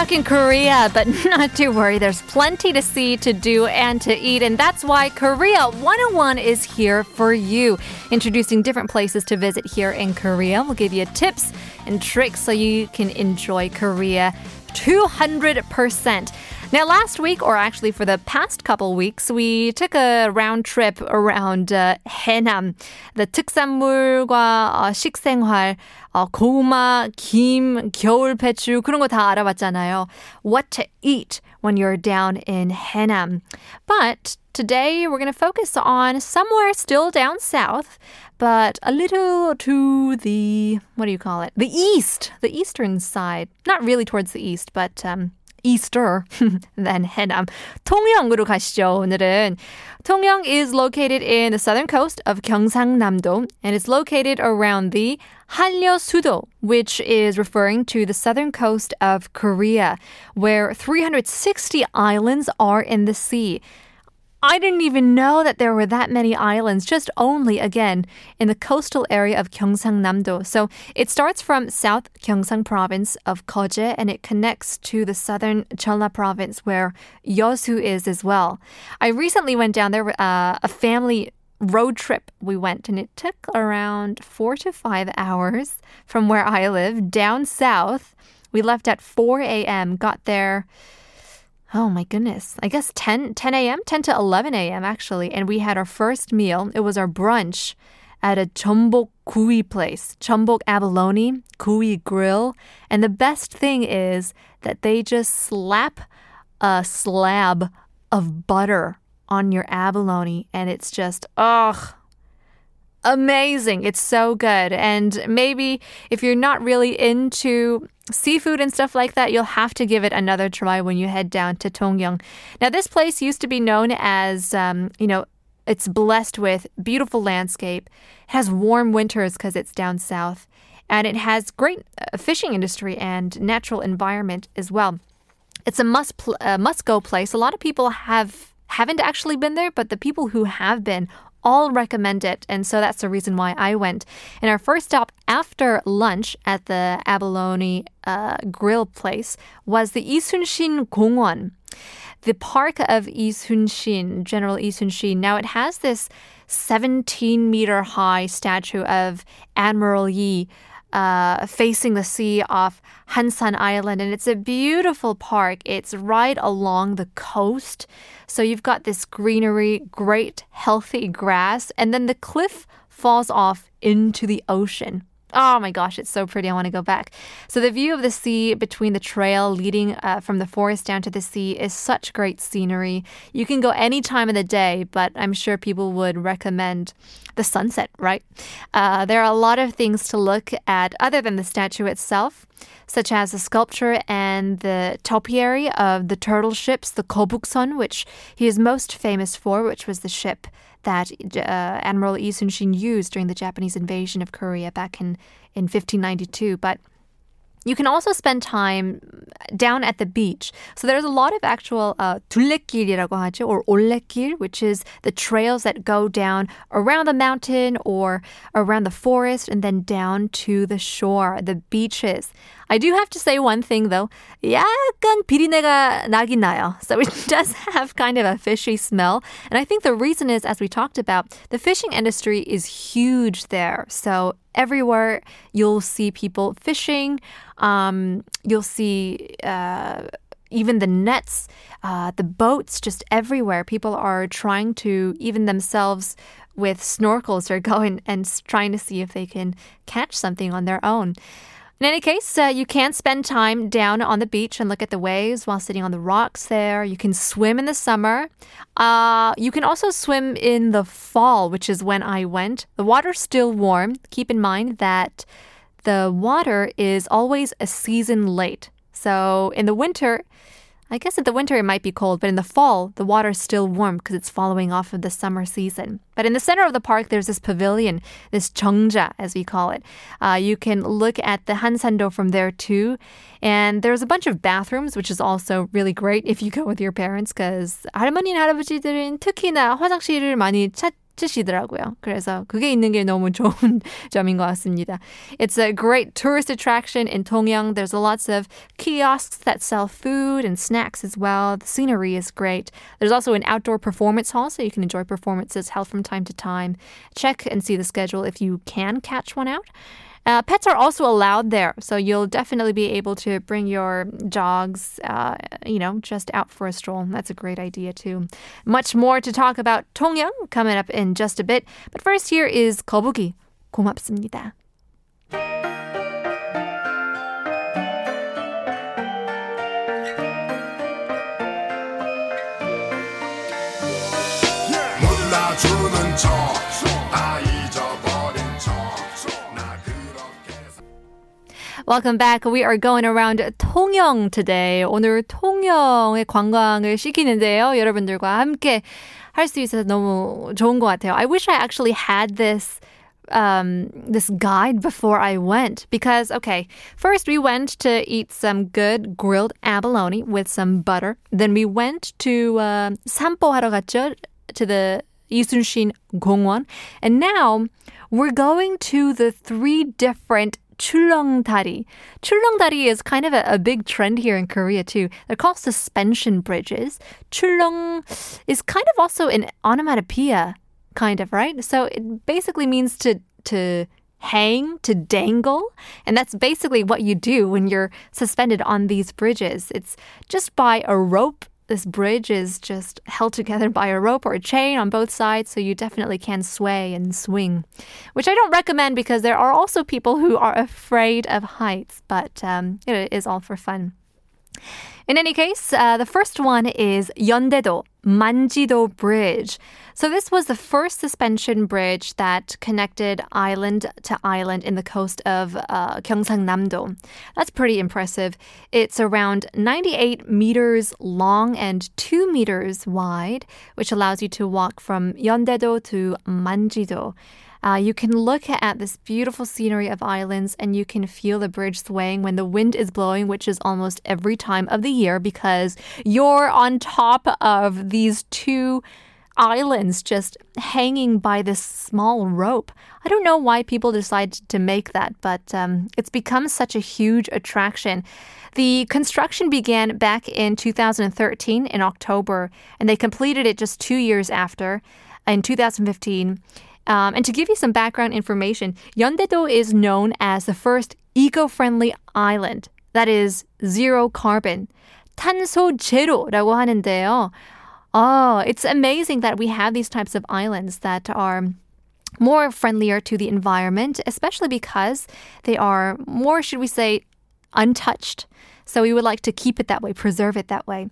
stuck in Korea, but not to worry. There's plenty to see, to do, and to eat. And that's why Korea 101 is here for you. Introducing different places to visit here in Korea. We'll give you tips and tricks so you can enjoy Korea 200%. Now, last week, or actually for the past couple weeks, we took a round trip around uh, the 특산물과 어, 식생활, 어, 고구마, 김, 겨울 배추 그런 거 다 알아봤잖아요. What to eat when you're down in Haenam. But today we're going to focus on somewhere still down south, but a little to the, what do you call it? The east, the eastern side. Not really towards the east, but um, Easter than Haenam. 통영으로 가시죠. 오늘은 Tongyeong is located in the southern coast of Gyeongsangnam-do and it's located around the Hallyeo-sudo, which is referring to the southern coast of Korea, where 360 islands are in the sea. I didn't even know that there were that many islands, just only again in the coastal area of Gyeongsang-namdo. So it starts from South Gyeongsang province of Koje and it connects to the southern Jeolla province where Yeosu is as well. I recently went down there, uh, a family road trip we went and it took around four to five hours from where I live down south. We left at 4 a.m., got there Oh my goodness. I guess 10, 10 a.m., 10 to 11 a.m. actually. And we had our first meal. It was our brunch at a Jeonbok Kui place, Chumbok Abalone Kui Grill. And the best thing is that they just slap a slab of butter on your abalone and it's just, ugh, amazing. It's so good. And maybe if you're not really into seafood and stuff like that, you'll have to give it another try when you head down to Tongyeong. Now, this place used to be known as, um, you know, it's blessed with beautiful landscape. It has warm winters because it's down south, and it has great uh, fishing industry and natural environment as well. It's a must pl- uh, must go place. A lot of people have haven't actually been there, but the people who have been all recommend it. And so that's the reason why I went. And our first stop after lunch at the Abalone uh, Grill place was the Yi Sun Shin Gongwon. The park of Yi Sun Shin, General Yi Sun Shin. Now it has this 17 meter high statue of Admiral Yi uh, facing the sea off Hansan Island. And it's a beautiful park. It's right along the coast. So you've got this greenery, great healthy grass, and then the cliff falls off into the ocean. Oh my gosh, it's so pretty. I want to go back. So, the view of the sea between the trail leading uh, from the forest down to the sea is such great scenery. You can go any time of the day, but I'm sure people would recommend the sunset, right? Uh, there are a lot of things to look at other than the statue itself, such as the sculpture and the topiary of the turtle ships, the Geobukseon, which he is most famous for, which was the ship that uh, Admiral Lee Sun-shin used during the Japanese invasion of Korea back in, in 1592. But you can also spend time down at the beach. So there's a lot of actual uh, 둘레길이라고 하죠, or 올레길, which is the trails that go down around the mountain or around the forest and then down to the shore, the beaches. I do have to say one thing though. 약간 비린내가 나긴 나요. So it does have kind of a fishy smell. And I think the reason is, as we talked about, the fishing industry is huge there. So everywhere you'll see people fishing. Um, you'll see uh, even the nets, uh, the boats, just everywhere. People are trying to even themselves with snorkels or going and trying to see if they can catch something on their own. In any case, uh, you can spend time down on the beach and look at the waves while sitting on the rocks there. You can swim in the summer. Uh, you can also swim in the fall, which is when I went. The water's still warm. Keep in mind that the water is always a season late. So in the winter, I guess in the winter it might be cold, but in the fall, the water is still warm because it's following off of the summer season. But in the center of the park, there's this pavilion, this Cheongja, as we call it. Uh, you can look at the Hansando from there too. And there's a bunch of bathrooms, which is also really great if you go with your parents because 할머니 할아버지들은 특히나 화장실을 많이 찾 치시더라고요. 그래서 그게 있는 게 너무 좋은 점인 것 같습니다. It's a great tourist attraction in Tongyeong. There's lots of kiosks that sell food and snacks as well. The scenery is great. There's also an outdoor performance hall, so you can enjoy performances held from time to time. Check and see the schedule if you can catch one out. Uh, pets are also allowed there, so you'll definitely be able to bring your dogs, uh, you know, just out for a stroll. That's a great idea too. Much more to talk about Tongyang coming up in just a bit. But first, here is 거북이. 고맙습니다. 몰라주는 척다 잊 Welcome back. We are going around 통영 today. 오늘 통영의 관광을 시키는데요. 여러분들과 함께 할 수 있어서 너무 좋은 것 같아요. I wish I actually had this um, this guide before I went because okay, first we went to eat some good grilled abalone with some butter. Then we went to uh, Sampo 갔죠 to the Yi Sun Shin Gongwon, and now we're going to the three different 출렁다리. 출렁다리 is kind of a, a, big trend here in Korea too. They're called suspension bridges. Chulleong is kind of also an onomatopoeia, kind of, right? So it basically means to to hang, to dangle. And that's basically what you do when you're suspended on these bridges. It's just by a rope this bridge is just held together by a rope or a chain on both sides, so you definitely can sway and swing, which I don't recommend because there are also people who are afraid of heights, but um, it is all for fun. In any case, uh, the first one is Yeondaedo Manjido Bridge. So this was the first suspension bridge that connected island to island in the coast of uh, Gyeongsangnam-do. That's pretty impressive. It's around 98 meters long and 2 meters wide, which allows you to walk from Yeondaedo to Manjido. Uh, you can look at this beautiful scenery of islands and you can feel the bridge swaying when the wind is blowing, which is almost every time of the year because you're on top of these two islands just hanging by this small rope. I don't know why people decide to make that, but um, it's become such a huge attraction. The construction began back in 2013 in October, and they completed it just two years after in 2015. Um, and to give you some background information, Yeondaedo is known as the first eco-friendly island that is zero carbon. 탄소 제로라고 하는데요. Oh, it's amazing that we have these types of islands that are more friendlier to the environment, especially because they are more, should we say, untouched. so we would like to keep it that way, preserve it that way.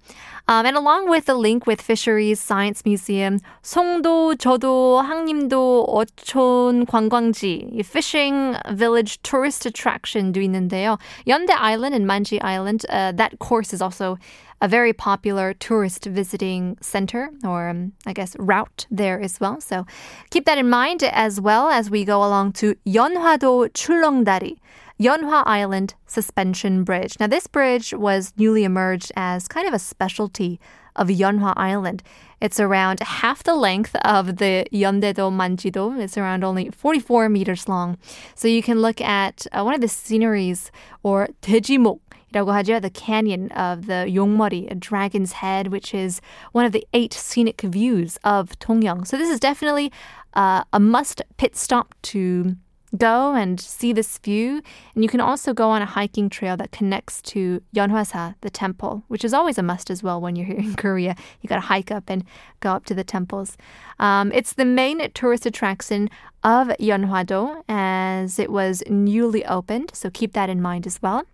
Um, and along with the link with Fisheries Science Museum, 송도, 저도, 학림도, 어촌 관광지, fishing village tourist attraction, attraction도 있는데요. Yeondae Island and Manji Island, uh, that course is also a very popular tourist visiting center or um, I guess route there as well. So keep that in mind as well as we go along to Yeonhwado Chulleongdari. Yeonhwa Island Suspension Bridge. Now, this bridge was newly emerged as kind of a specialty of Yeonhwa Island. It's around half the length of the Yeondaedo Manjido. It's around only 44 meters long. So you can look at uh, one of the sceneries or Dejimok 이라고 The canyon of the Yongmeori, a dragon's head, which is one of the eight scenic views of Tongyeong. So this is definitely uh, a must pit stop to go and see this view. And you can also go on a hiking trail that connects to Yeonhwasa, the temple, which is always a must as well when you're here in Korea. You got to hike up and go up to the temples. Um, it's the main tourist attraction of Yeonhwado as it was newly opened, so keep that in mind as well.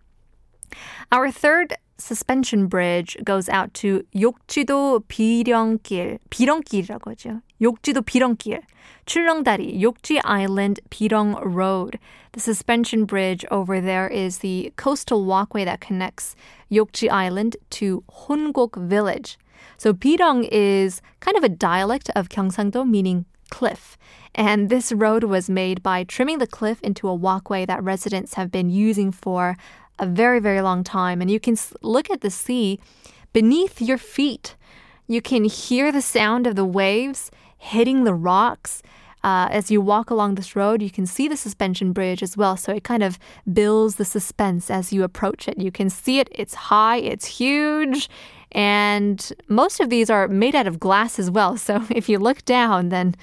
Our third suspension bridge goes out to 욕지도 비렁길, 비렁길이라고 하죠. 욕지도 비렁길, 출렁다리, 욕지 Island, Bireong Road. The suspension bridge over there is the coastal walkway that connects Yokji Island to Hunguk Village. So Bireong is kind of a dialect of Gyeongsangdo, meaning cliff. And this road was made by trimming the cliff into a walkway that residents have been using for a very, very long time. And you can look at the sea beneath your feet. You can hear the sound of the waves hitting the rocks. Uh, as you walk along this road, you can see the suspension bridge as well. So it kind of builds the suspense as you approach it. You can see it, it's high, it's huge. And most of these are made out of glass as well. So if you look down, then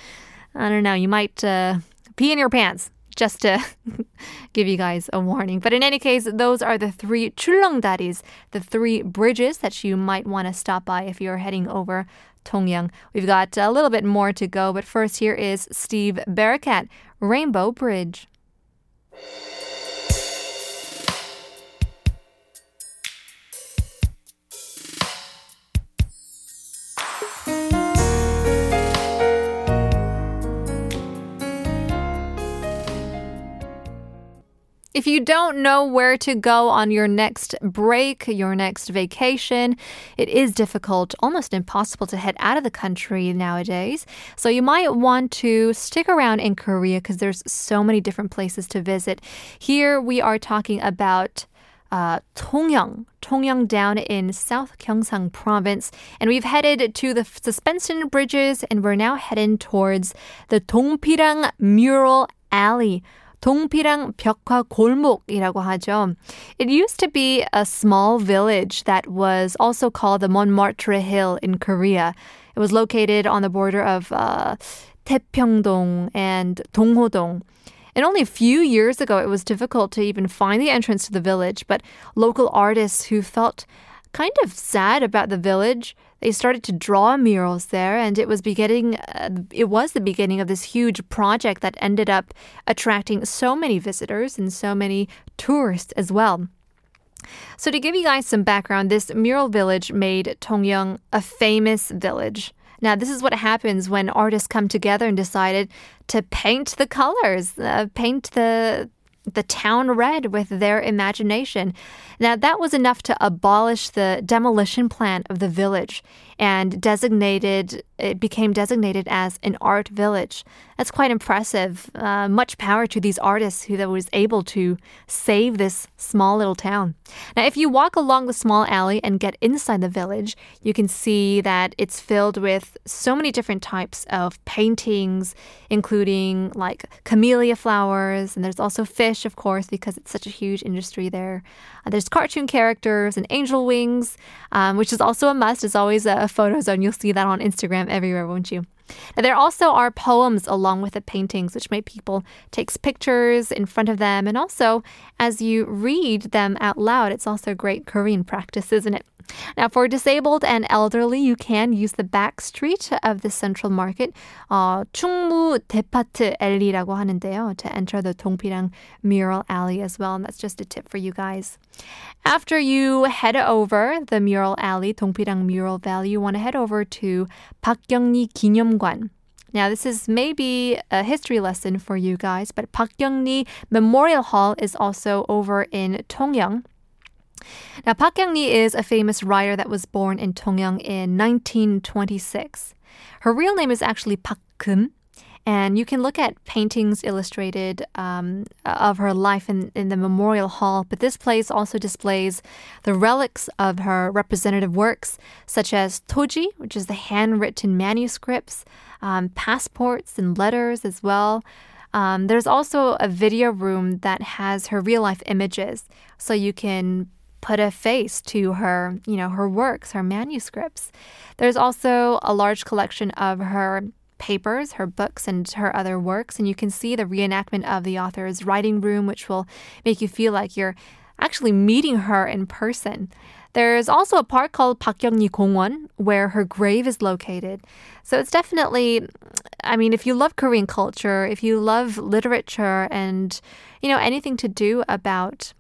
I don't know, you might uh, pee in your pants just to give you guys a warning. But in any case, those are the three chulleongdaris, the three bridges that you might want to stop by if you're heading over Tongyeong. We've got a little bit more to go, but first here is Steve Barakat, Rainbow Bridge. If you don't know where to go on your next break, your next vacation, it is difficult, almost impossible to head out of the country nowadays. So you might want to stick around in Korea because there's so many different places to visit. Here we are talking about uh, Tongyeong, Tongyeong down in South Gyeongsang province. And we've headed to the suspension bridges and we're now heading towards the Dongpirang Mural Alley. 동피랑 벽화 골목이라고 하죠. It used to be a small village that was also called the Montmartre Hill in Korea. It was located on the border of uh, Taepyeongdong and Donghodong. And only a few years ago, it was difficult to even find the entrance to the village, but local artists who felt kind of sad about the village they started to draw murals there, and it was beginning. Uh, it was the beginning of this huge project that ended up attracting so many visitors and so many tourists as well. So, to give you guys some background, this mural village made Tongyeong a famous village. Now, this is what happens when artists come together and decided to paint the colors, uh, paint the the town red with their imagination. Now, that was enough to abolish the demolition plan of the village and designated it became designated as an art village. That's quite impressive. Uh, much power to these artists who was able to save this small little town. Now, if you walk along the small alley and get inside the village, you can see that it's filled with so many different types of paintings, including like camellia flowers, and there's also fish, of course, because it's such a huge industry there. Uh, there's cartoon characters and angel wings, um, which is also a must. It's always a photo zone. You'll see that on Instagram everywhere, won't you? Now, there also are poems along with the paintings, which make people take pictures in front of them. And also, as you read them out loud, it's also great Korean practice, isn't it? Now, for disabled and elderly, you can use the back street of the central market, 어, 충무 데파트 엘리라고 하는데요, to enter the 동피랑 mural alley as well. And that's just a tip for you guys. After you head over the mural alley, 동피랑 mural valley, you want to head over to 박경리 기념관. Now, this is maybe a history lesson for you guys, but Park Memorial Hall is also over in Tongyeong. Now, Park Kyung-ni is a famous writer that was born in Tongyeong in 1926. Her real name is actually Park Kum, and you can look at paintings illustrated um, of her life in, in the Memorial Hall. But this place also displays the relics of her representative works, such as toji, which is the handwritten manuscripts, um, passports and letters as well. Um, there's also a video room that has her real life images, so you can put a face to her, you know, her works, her manuscripts. There's also a large collection of her papers, her books, and her other works, and you can see the reenactment of the author's writing room, which will make you feel like you're actually meeting her in person. There's also a park called Park Kyung-ni Gongwon where her grave is located. So it's definitely, I mean, if you love Korean culture, if you love literature and, you know, anything to do about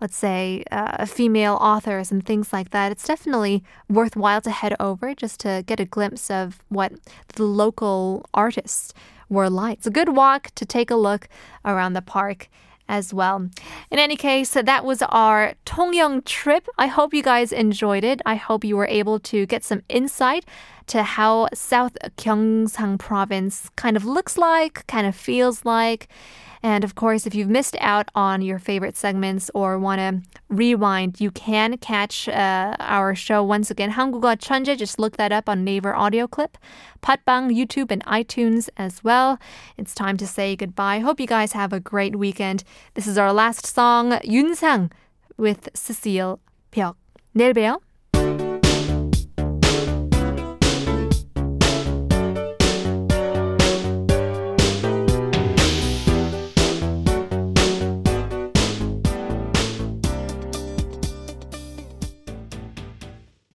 let's say, uh, female authors and things like that, it's definitely worthwhile to head over just to get a glimpse of what the local artists were like. It's a good walk to take a look around the park as well. In any case, that was our Tongyeong trip. I hope you guys enjoyed it. I hope you were able to get some insight to how South Gyeongsang province kind of looks like, kind of feels like. And of course, if you've missed out on your favorite segments or want to rewind, you can catch uh, our show once again. 한국어 천재, just look that up on Naver Audio Clip, Podbbang, YouTube, and iTunes as well. It's time to say goodbye. Hope you guys have a great weekend. This is our last song, Yunsang, with Cecile Pyok. 내일 봬요.